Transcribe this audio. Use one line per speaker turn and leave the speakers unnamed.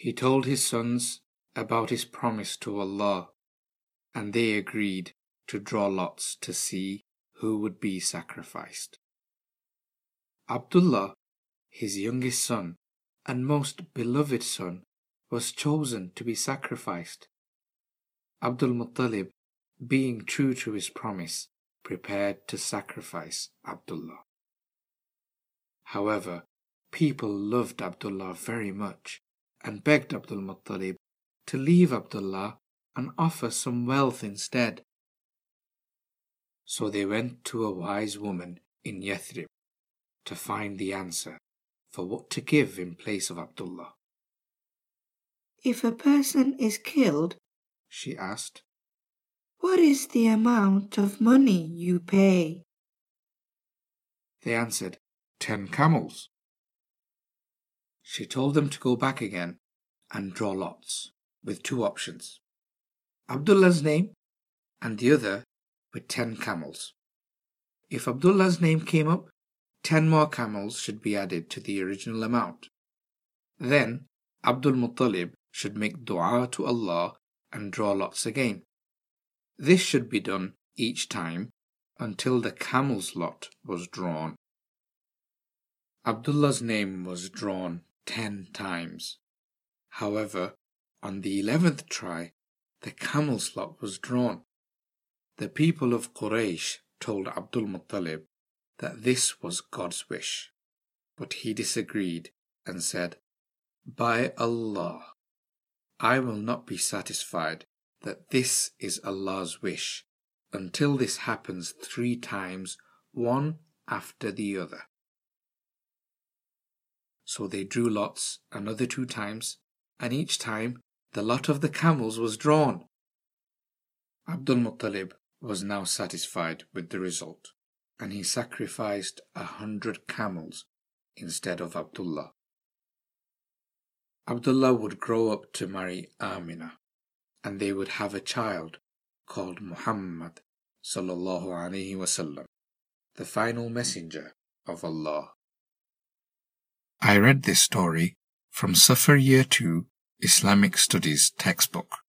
He told his sons about his promise to Allah, and they agreed to draw lots to see who would be sacrificed. Abdullah, his youngest son and most beloved son, was chosen to be sacrificed. Abdul Muttalib, being true to his promise, prepared to sacrifice Abdullah. However, people loved Abdullah very much and begged Abdul Muttalib to leave Abdullah and offer some wealth instead. So they went to a wise woman in Yathrib to find the answer for what to give in place of Abdullah.
If a person is killed,
she asked,
what is the amount of money you pay?
They answered, Ten camels. She told them to go back again and draw lots with two options Abdullah's name and the other with ten camels. If Abdullah's name came up, ten more camels should be added to the original amount. Then Abdul Muttalib should make dua to Allah and draw lots again. This should be done each time until the camel's lot was drawn. Abdullah's name was drawn ten times. However, on the eleventh try, the camel's lot was drawn. The people of Quraysh told Abdul Muttalib that this was God's wish, but he disagreed and said, By Allah, I will not be satisfied that this is Allah's wish until this happens three times, one after the other. So they drew lots another two times, and each time the lot of the camels was drawn. Abdul Muttalib was now satisfied with the result, and he sacrificed a hundred camels instead of Abdullah. Abdullah would grow up to marry Amina, and they would have a child called Muhammad sallallahu alaihi wasallam, the final messenger of Allah. I read this story from Safar Year 2 Islamic Studies textbook.